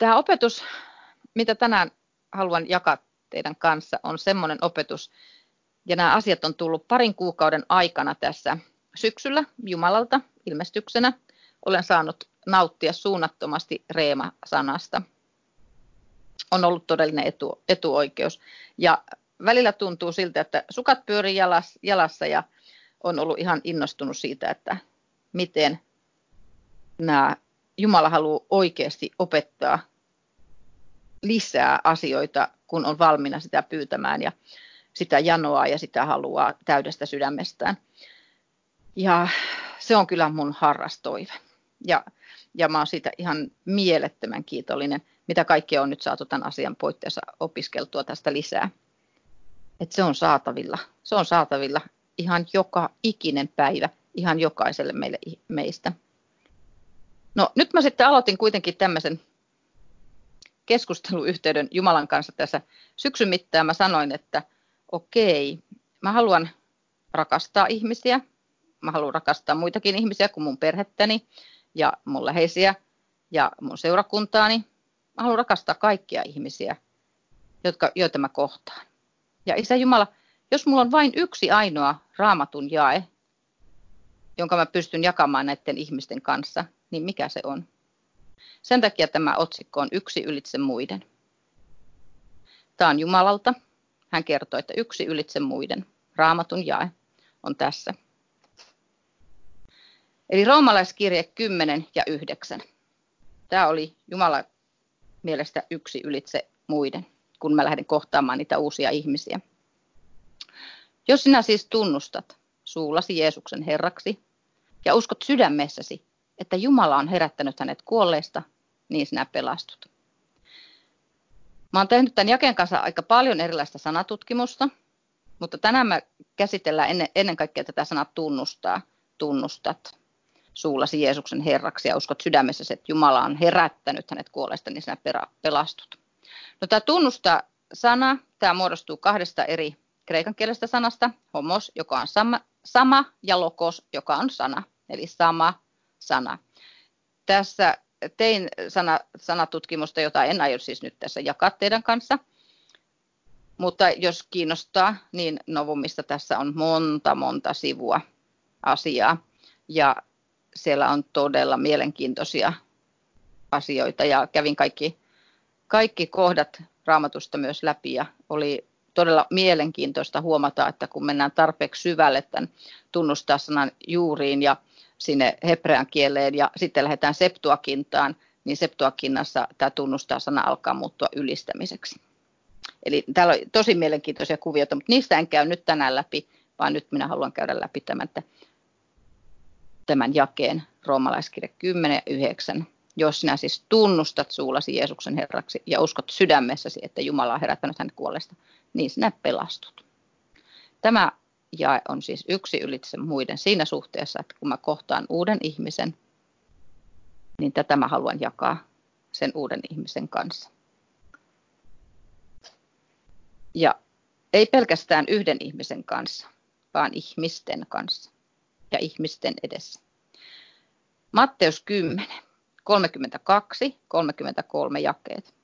Tämä opetus, mitä tänään haluan jakaa teidän kanssa, on semmoinen opetus, ja nämä asiat on tullut parin kuukauden aikana tässä syksyllä Jumalalta ilmestyksenä. Olen saanut nauttia suunnattomasti Reema-sanasta. On ollut todellinen etu, etuoikeus. Ja välillä tuntuu siltä, että sukat pyörii jalas, jalassa ja on ollut ihan innostunut siitä, että miten nämä Jumala haluaa oikeasti opettaa lisää asioita, kun on valmiina sitä pyytämään ja sitä janoaa ja sitä haluaa täydestä sydämestään. Ja se on kyllä mun harrastoive. Ja, ja mä oon siitä ihan mielettömän kiitollinen, mitä kaikkea on nyt saatu tämän asian poitteessa opiskeltua tästä lisää. Että se on saatavilla. Se on saatavilla ihan joka ikinen päivä, ihan jokaiselle meille, meistä. No nyt mä sitten aloitin kuitenkin tämmöisen keskusteluyhteyden Jumalan kanssa tässä syksyn mittaan. Mä sanoin, että okei, mä haluan rakastaa ihmisiä. Mä haluan rakastaa muitakin ihmisiä kuin mun perhettäni ja mun läheisiä ja mun seurakuntaani. Mä haluan rakastaa kaikkia ihmisiä, jotka, joita mä kohtaan. Ja Isä Jumala, jos mulla on vain yksi ainoa raamatun jae, jonka mä pystyn jakamaan näiden ihmisten kanssa, niin mikä se on? Sen takia tämä otsikko on yksi ylitse muiden. Tämä on Jumalalta. Hän kertoo, että yksi ylitse muiden. Raamatun jae on tässä. Eli roomalaiskirje 10 ja 9. Tämä oli Jumala mielestä yksi ylitse muiden, kun mä lähden kohtaamaan niitä uusia ihmisiä. Jos sinä siis tunnustat suullasi Jeesuksen Herraksi ja uskot sydämessäsi, että Jumala on herättänyt hänet kuolleista, niin sinä pelastut. Mä oon tehnyt tämän jakeen kanssa aika paljon erilaista sanatutkimusta, mutta tänään mä käsitellään ennen, kaikkea tätä sanaa tunnustaa, tunnustat suullasi Jeesuksen Herraksi ja uskot sydämessä, että Jumala on herättänyt hänet kuolleista, niin sinä pelastut. No tämä tunnustaa sana, tämä muodostuu kahdesta eri kreikan kielestä sanasta, homos, joka on sama, sama ja lokos, joka on sana, eli sama sana. Tässä tein sana, sanatutkimusta, jota en aio siis nyt tässä jakaa teidän kanssa. Mutta jos kiinnostaa, niin Novumissa tässä on monta, monta sivua asiaa. Ja siellä on todella mielenkiintoisia asioita ja kävin kaikki, kaikki kohdat raamatusta myös läpi ja oli todella mielenkiintoista huomata, että kun mennään tarpeeksi syvälle tämän tunnustaa sanan juuriin ja sinne hebrean kieleen ja sitten lähdetään septuakintaan, niin septuakinnassa tämä tunnustaa sana alkaa muuttua ylistämiseksi. Eli täällä on tosi mielenkiintoisia kuvioita, mutta niistä en käy nyt tänään läpi, vaan nyt minä haluan käydä läpi tämän, tämän jakeen roomalaiskirja 10 ja 9. Jos sinä siis tunnustat suullasi Jeesuksen Herraksi ja uskot sydämessäsi, että Jumala on herättänyt hänet kuolesta, niin sinä pelastut. Tämä jae on siis yksi ylitse muiden siinä suhteessa, että kun mä kohtaan uuden ihmisen, niin tätä mä haluan jakaa sen uuden ihmisen kanssa. Ja ei pelkästään yhden ihmisen kanssa, vaan ihmisten kanssa ja ihmisten edessä. Matteus 10, 32, 33 jakeet.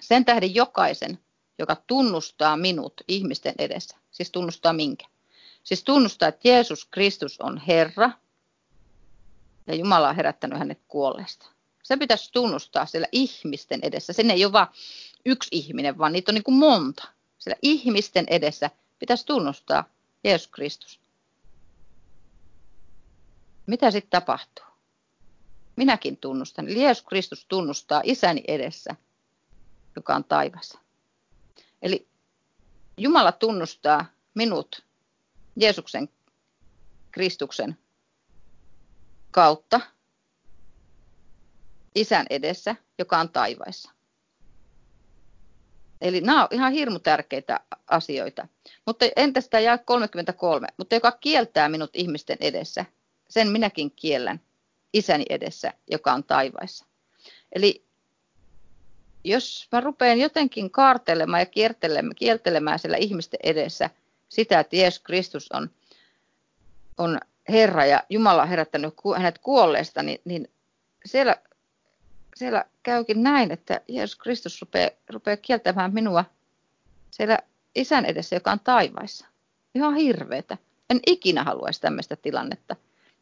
Sen tähden jokaisen, joka tunnustaa minut ihmisten edessä. Siis tunnustaa minkä? Siis tunnustaa, että Jeesus Kristus on Herra ja Jumala on herättänyt hänet kuolleesta. Se pitäisi tunnustaa siellä ihmisten edessä. Sen ei ole vain yksi ihminen, vaan niitä on niin kuin monta. Siellä ihmisten edessä pitäisi tunnustaa Jeesus Kristus. Mitä sitten tapahtuu? Minäkin tunnustan. Jeesus Kristus tunnustaa isäni edessä, joka on taivassa. Eli Jumala tunnustaa minut Jeesuksen Kristuksen kautta isän edessä, joka on taivaissa. Eli nämä ovat ihan hirmu tärkeitä asioita. Mutta entä tämä jää 33? Mutta joka kieltää minut ihmisten edessä, sen minäkin kiellän isäni edessä, joka on taivaissa. Eli jos mä rupean jotenkin kaartelemaan ja kiertelemään, kiertelemään siellä ihmisten edessä sitä, että Jeesus Kristus on, on Herra ja Jumala on herättänyt hänet kuolleesta, niin, niin siellä, siellä käykin näin, että Jeesus Kristus rupeaa, rupeaa kieltämään minua siellä isän edessä, joka on taivaissa. Ihan hirveetä. En ikinä haluaisi tämmöistä tilannetta.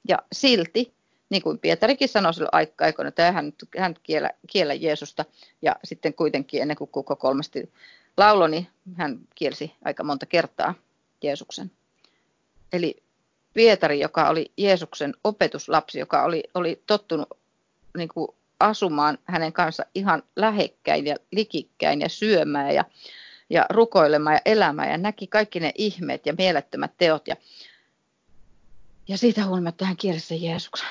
Ja silti, niin kuin Pietarikin sanoi silloin aikoina, että hän, hän kiellä, kiellä Jeesusta. Ja sitten kuitenkin ennen kuin koko kolmesti lauloi, niin hän kielsi aika monta kertaa Jeesuksen. Eli Pietari, joka oli Jeesuksen opetuslapsi, joka oli, oli tottunut niin kuin asumaan hänen kanssa ihan lähekkäin ja likikkäin ja syömään ja, ja rukoilemaan ja elämään ja näki kaikki ne ihmeet ja mielettömät teot. Ja, ja siitä huolimatta hän kielsi Jeesuksen.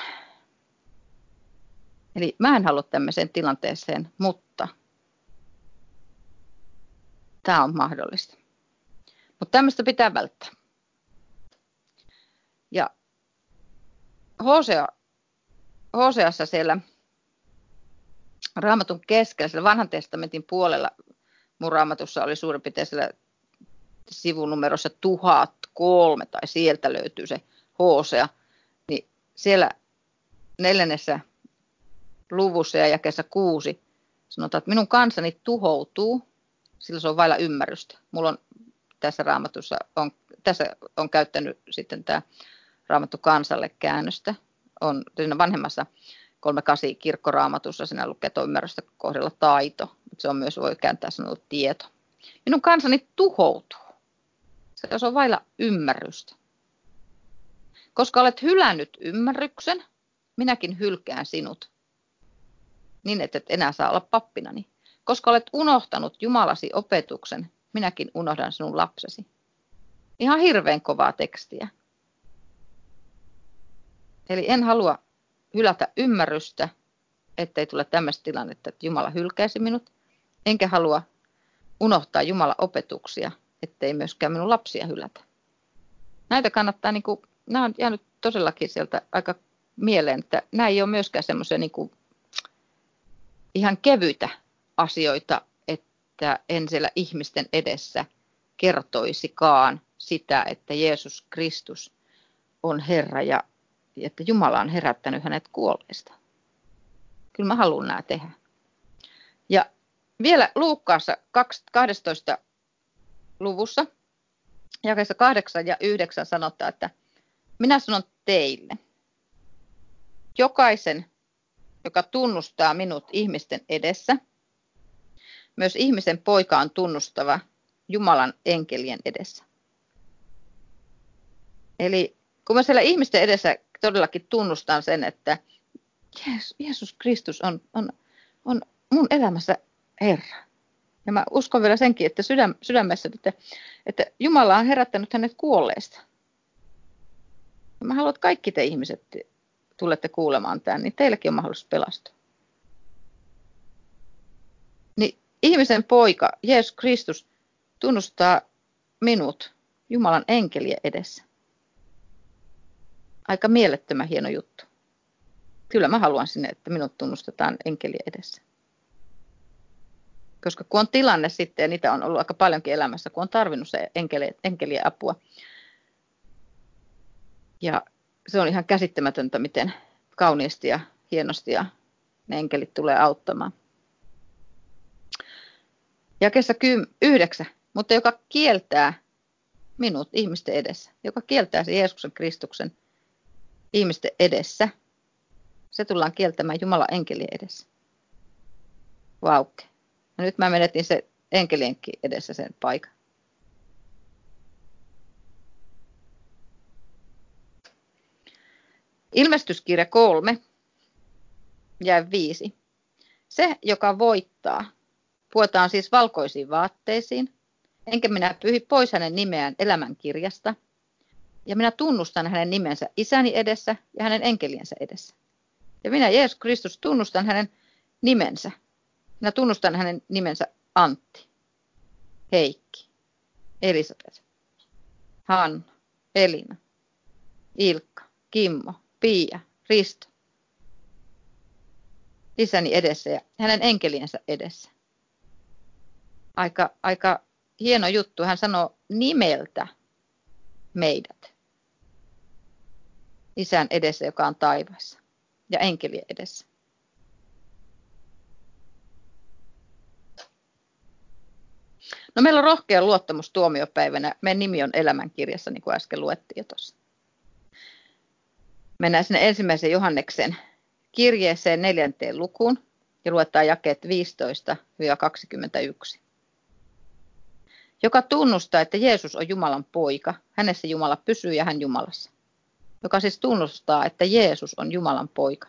Eli mä en halua tämmöiseen tilanteeseen, mutta tämä on mahdollista. Mutta tämmöistä pitää välttää. Ja Hosea, Hoseassa siellä raamatun keskellä, siellä vanhan testamentin puolella, mun raamatussa oli suurin piirtein siellä sivunumerossa 1003 tai sieltä löytyy se Hosea, niin siellä neljännessä luvussa ja jakeessa kuusi sanotaan, että minun kansani tuhoutuu, sillä se on vailla ymmärrystä. Mulla on tässä raamatussa, on, tässä on käyttänyt sitten tämä raamattu kansalle käännöstä. On siinä vanhemmassa 38 kirkkoraamatussa siinä lukee tuo ymmärrystä kohdella taito, mutta se on myös, voi kääntää sanoa tieto. Minun kansani tuhoutuu. Se on vailla ymmärrystä. Koska olet hylännyt ymmärryksen, minäkin hylkään sinut, niin että et enää saa olla pappinani. Koska olet unohtanut Jumalasi opetuksen, minäkin unohdan sinun lapsesi. Ihan hirveän kovaa tekstiä. Eli en halua hylätä ymmärrystä, ettei tule tämmöistä tilannetta, että Jumala hylkäisi minut. Enkä halua unohtaa Jumala opetuksia, ettei myöskään minun lapsia hylätä. Näitä kannattaa, niin kuin, nämä on jäänyt todellakin sieltä aika mieleen, että nämä ei ole myöskään semmoisia niin kuin, ihan kevyitä asioita, että en siellä ihmisten edessä kertoisikaan sitä, että Jeesus Kristus on Herra ja että Jumala on herättänyt hänet kuolleista. Kyllä mä haluan nämä tehdä. Ja vielä Luukkaassa 12. luvussa, jakeessa 8 ja 9 sanotaan, että minä sanon teille, jokaisen, joka tunnustaa minut ihmisten edessä, myös ihmisen poika on tunnustava Jumalan enkelien edessä. Eli kun mä siellä ihmisten edessä todellakin tunnustan sen, että Jeesus Kristus on, on, on mun elämässä Herra. Ja mä uskon vielä senkin, että sydäm, sydämessä, että, että Jumala on herättänyt hänet kuolleesta. Mä haluan, että kaikki te ihmiset tulette kuulemaan tämän, niin teilläkin on mahdollisuus pelastua. Niin ihmisen poika, Jeesus Kristus, tunnustaa minut Jumalan enkelien edessä aika mielettömän hieno juttu. Kyllä mä haluan sinne, että minut tunnustetaan enkeli edessä. Koska kun on tilanne sitten, ja niitä on ollut aika paljonkin elämässä, kun on tarvinnut se enkeli, enkelien apua. Ja se on ihan käsittämätöntä, miten kauniisti ja hienosti ja ne enkelit tulee auttamaan. Jakessa yhdeksän, mutta joka kieltää minut ihmisten edessä, joka kieltää se Jeesuksen Kristuksen ihmisten edessä. Se tullaan kieltämään Jumalan enkelien edessä. Vauke. Ja nyt mä menetin se enkelienkin edessä sen paikan. Ilmestyskirja kolme ja viisi. Se, joka voittaa, puetaan siis valkoisiin vaatteisiin, enkä minä pyhi pois hänen nimeään elämänkirjasta – ja minä tunnustan hänen nimensä isäni edessä ja hänen enkeliensä edessä. Ja minä, Jeesus Kristus, tunnustan hänen nimensä. Minä tunnustan hänen nimensä Antti, Heikki, Elisabeth, Hanna, Elina, Ilkka, Kimmo, Piia, Risto. Isäni edessä ja hänen enkeliensä edessä. Aika, aika hieno juttu. Hän sanoo nimeltä meidät. Isän edessä, joka on taivaassa. Ja enkelien edessä. No meillä on rohkea luottamus tuomiopäivänä. Meidän nimi on elämänkirjassa, niin kuin äsken luettiin tuossa. Mennään sinne ensimmäisen Johanneksen kirjeeseen neljänteen lukuun ja luetaan jakeet 15-21. Joka tunnustaa, että Jeesus on Jumalan poika, hänessä Jumala pysyy ja hän Jumalassa. Joka siis tunnustaa, että Jeesus on Jumalan poika.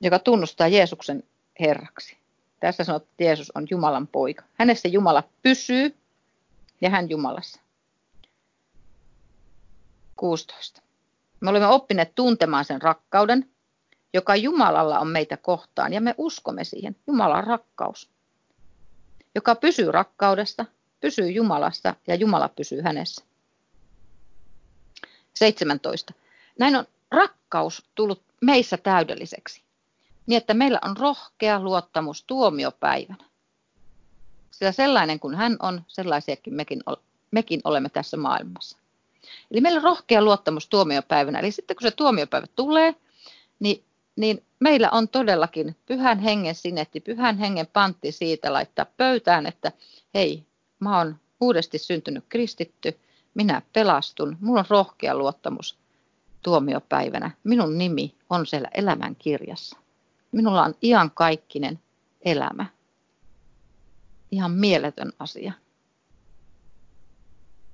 Joka tunnustaa Jeesuksen Herraksi. Tässä sanoo, että Jeesus on Jumalan poika. Hänessä Jumala pysyy ja hän Jumalassa. 16. Me olemme oppineet tuntemaan sen rakkauden, joka Jumalalla on meitä kohtaan, ja me uskomme siihen. Jumala on rakkaus, joka pysyy rakkaudesta, pysyy Jumalassa ja Jumala pysyy hänessä. 17. Näin on rakkaus tullut meissä täydelliseksi, niin että meillä on rohkea luottamus tuomiopäivänä. Sillä sellainen kuin hän on, sellaisiakin mekin, mekin olemme tässä maailmassa. Eli meillä on rohkea luottamus tuomiopäivänä. Eli sitten kun se tuomiopäivä tulee, niin, niin meillä on todellakin pyhän hengen sinetti, pyhän hengen pantti siitä laittaa pöytään, että hei, mä oon uudesti syntynyt kristitty, minä pelastun, mulla on rohkea luottamus tuomiopäivänä. Minun nimi on siellä elämän kirjassa. Minulla on iankaikkinen elämä. Ihan mieletön asia.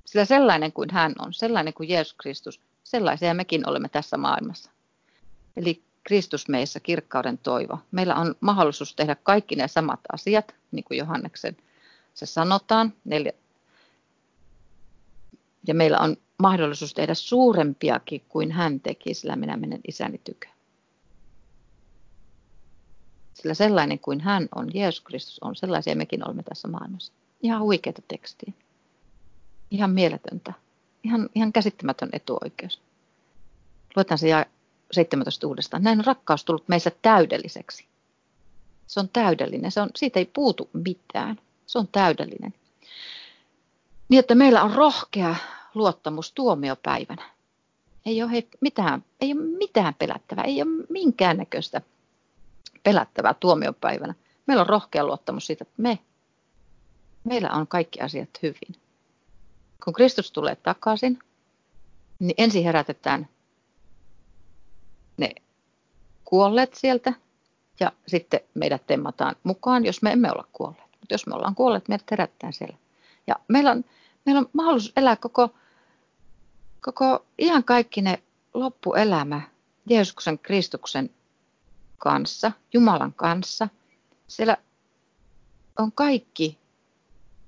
Sillä sellainen kuin hän on, sellainen kuin Jeesus Kristus, sellaisia mekin olemme tässä maailmassa. Eli Kristus meissä, kirkkauden toivo. Meillä on mahdollisuus tehdä kaikki ne samat asiat, niin kuin Johanneksen se sanotaan. Neljä. Ja meillä on mahdollisuus tehdä suurempiakin kuin hän teki, sillä minä menen isäni tykö. Sillä sellainen kuin hän on, Jeesus Kristus on, sellaisia mekin olemme tässä maailmassa. Ihan huikeita tekstiä. Ihan mieletöntä. Ihan, ihan käsittämätön etuoikeus. Luetaan se 17 uudestaan. Näin on rakkaus tullut meissä täydelliseksi. Se on täydellinen. Se on, siitä ei puutu mitään. Se on täydellinen. Niin, että meillä on rohkea luottamus tuomiopäivänä. Ei ole, hei, mitään, ei ole mitään pelättävää, ei ole minkäännäköistä pelättävää tuomiopäivänä. Meillä on rohkea luottamus siitä, että me, meillä on kaikki asiat hyvin kun Kristus tulee takaisin, niin ensin herätetään ne kuolleet sieltä ja sitten meidät temmataan mukaan, jos me emme olla kuolleet. Mutta jos me ollaan kuolleet, meidät herätetään siellä. Ja meillä on, meillä on mahdollisuus elää koko, koko ihan kaikki ne loppuelämä Jeesuksen Kristuksen kanssa, Jumalan kanssa. Siellä on kaikki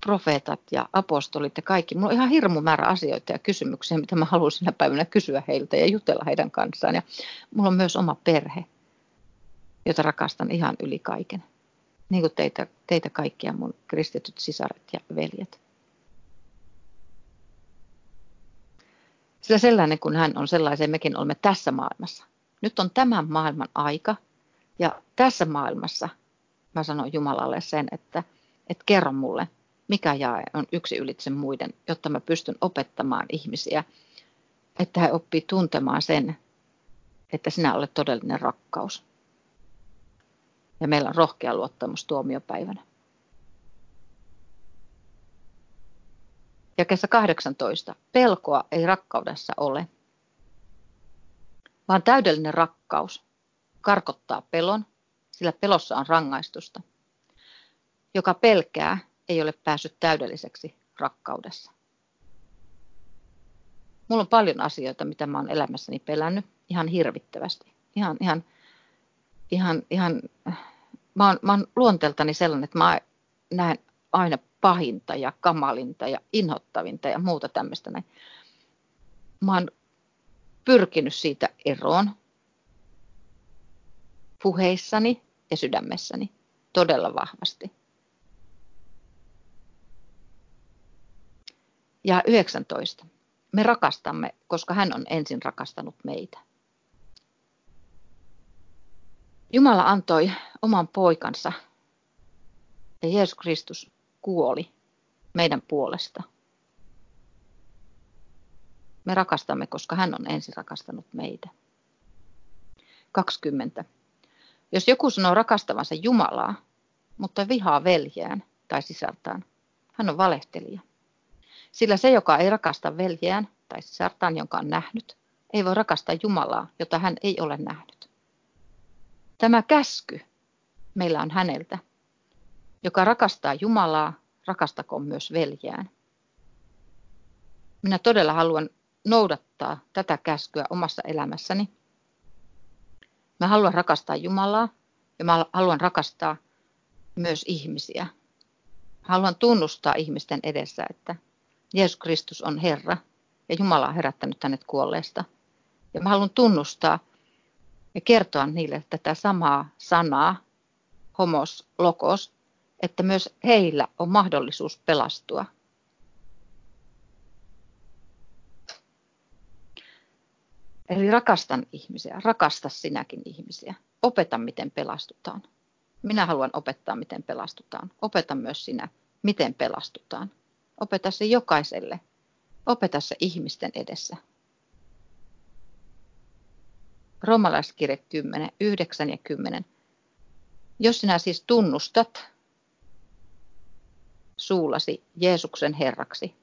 profeetat ja apostolit ja kaikki. Mulla on ihan hirmu määrä asioita ja kysymyksiä, mitä mä haluan sinä päivänä kysyä heiltä ja jutella heidän kanssaan. Ja mulla on myös oma perhe, jota rakastan ihan yli kaiken. Niin kuin teitä, teitä kaikkia mun kristityt sisaret ja veljet. Sillä sellainen kuin hän on, sellaisen mekin olemme tässä maailmassa. Nyt on tämän maailman aika ja tässä maailmassa mä sanon Jumalalle sen, että, että kerro mulle, mikä jae on yksi ylitse muiden, jotta mä pystyn opettamaan ihmisiä, että he oppii tuntemaan sen, että sinä olet todellinen rakkaus. Ja meillä on rohkea luottamus tuomiopäivänä. Ja kesä 18. Pelkoa ei rakkaudessa ole, vaan täydellinen rakkaus karkottaa pelon, sillä pelossa on rangaistusta. Joka pelkää, ei ole päässyt täydelliseksi rakkaudessa. Mulla on paljon asioita, mitä mä oon elämässäni pelännyt, ihan hirvittävästi. Ihan, ihan, ihan, ihan, mä oon, mä oon luonteeltani sellainen, että mä näen aina pahinta ja kamalinta ja inhottavinta ja muuta tämmöistä. Näin. Mä oon pyrkinyt siitä eroon puheissani ja sydämessäni todella vahvasti. Ja 19. Me rakastamme, koska hän on ensin rakastanut meitä. Jumala antoi oman poikansa ja Jeesus Kristus kuoli meidän puolesta. Me rakastamme, koska hän on ensin rakastanut meitä. 20. Jos joku sanoo rakastavansa Jumalaa, mutta vihaa veljeään, tai sisartaan, hän on valehtelija. Sillä se, joka ei rakasta veljeään tai sisartaan, jonka on nähnyt, ei voi rakastaa Jumalaa, jota hän ei ole nähnyt. Tämä käsky meillä on häneltä. Joka rakastaa Jumalaa, rakastakoon myös veljeään. Minä todella haluan noudattaa tätä käskyä omassa elämässäni. Mä haluan rakastaa Jumalaa ja mä haluan rakastaa myös ihmisiä. Haluan tunnustaa ihmisten edessä, että Jeesus Kristus on Herra ja Jumala on herättänyt hänet kuolleesta. Ja mä haluan tunnustaa ja kertoa niille tätä samaa sanaa, homos, lokos, että myös heillä on mahdollisuus pelastua. Eli rakastan ihmisiä, rakasta sinäkin ihmisiä. Opeta, miten pelastutaan. Minä haluan opettaa, miten pelastutaan. Opeta myös sinä, miten pelastutaan. Opeta se jokaiselle. Opeta se ihmisten edessä. Roomalaiskirje 10, 9 ja 10. Jos sinä siis tunnustat suullasi Jeesuksen Herraksi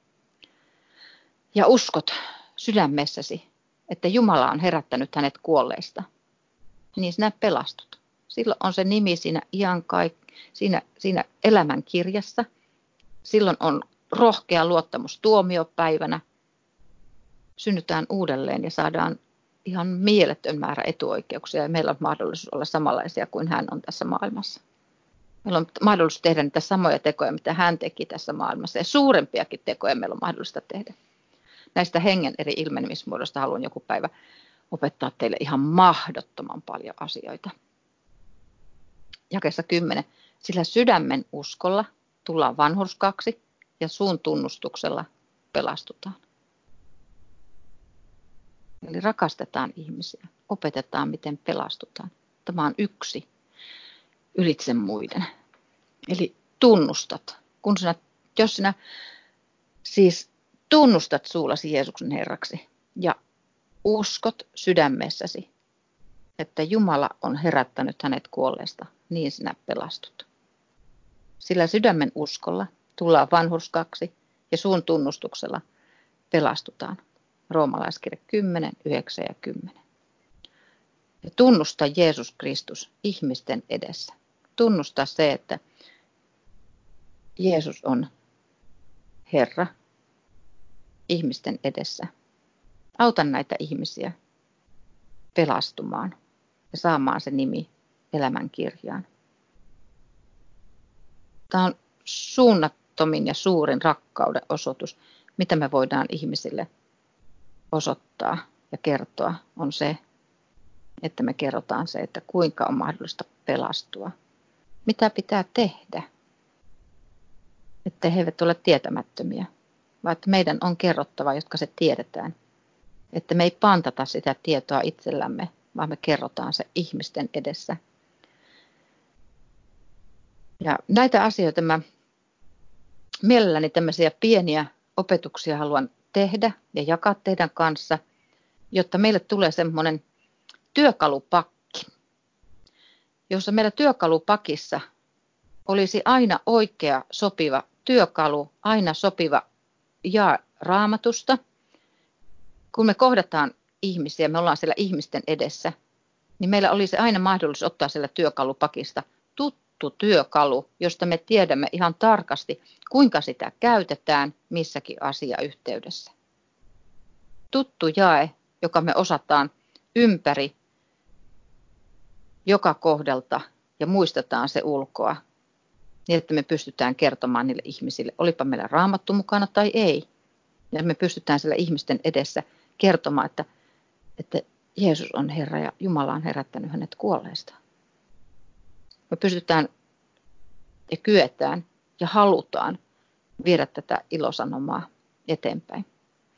ja uskot sydämessäsi, että Jumala on herättänyt hänet kuolleista, niin sinä pelastut. Silloin on se nimi siinä, ihan kaik- siinä, siinä elämän kirjassa. Silloin on rohkea luottamus tuomiopäivänä. Synnytään uudelleen ja saadaan ihan mieletön määrä etuoikeuksia ja meillä on mahdollisuus olla samanlaisia kuin hän on tässä maailmassa. Meillä on mahdollisuus tehdä niitä samoja tekoja, mitä hän teki tässä maailmassa ja suurempiakin tekoja meillä on mahdollista tehdä. Näistä hengen eri ilmenemismuodoista haluan joku päivä opettaa teille ihan mahdottoman paljon asioita. Jakessa 10. Sillä sydämen uskolla tullaan vanhurskaksi ja suun tunnustuksella pelastutaan. Eli rakastetaan ihmisiä, opetetaan miten pelastutaan. Tämä on yksi ylitse muiden. Eli tunnustat. Kun sinä, jos sinä siis tunnustat suullasi Jeesuksen Herraksi ja uskot sydämessäsi, että Jumala on herättänyt hänet kuolleesta, niin sinä pelastut. Sillä sydämen uskolla tullaan vanhurskaksi ja suun tunnustuksella pelastutaan. Roomalaiskirja 10, 9 ja 10. Ja tunnusta Jeesus Kristus ihmisten edessä. Tunnusta se, että Jeesus on Herra ihmisten edessä. Auta näitä ihmisiä pelastumaan ja saamaan se nimi elämän kirjaan. Tämä on suunnattomin ja suurin rakkauden osoitus, mitä me voidaan ihmisille osoittaa ja kertoa, on se, että me kerrotaan se, että kuinka on mahdollista pelastua. Mitä pitää tehdä, että he eivät ole tietämättömiä, vaan että meidän on kerrottava, jotka se tiedetään. Että me ei pantata sitä tietoa itsellämme, vaan me kerrotaan se ihmisten edessä. Ja näitä asioita mä mielelläni tämmöisiä pieniä opetuksia haluan tehdä ja jakaa teidän kanssa, jotta meille tulee semmoinen työkalupakki, jossa meillä työkalupakissa olisi aina oikea sopiva työkalu, aina sopiva ja raamatusta. Kun me kohdataan ihmisiä, me ollaan siellä ihmisten edessä, niin meillä olisi aina mahdollisuus ottaa siellä työkalupakista tuttu työkalu, josta me tiedämme ihan tarkasti, kuinka sitä käytetään missäkin asiayhteydessä. Tuttu jae, joka me osataan ympäri joka kohdalta ja muistetaan se ulkoa, niin että me pystytään kertomaan niille ihmisille, olipa meillä raamattu mukana tai ei. Ja me pystytään siellä ihmisten edessä kertomaan, että, että Jeesus on Herra ja Jumala on herättänyt hänet kuolleesta. Me pystytään ja kyetään ja halutaan viedä tätä ilosanomaa eteenpäin.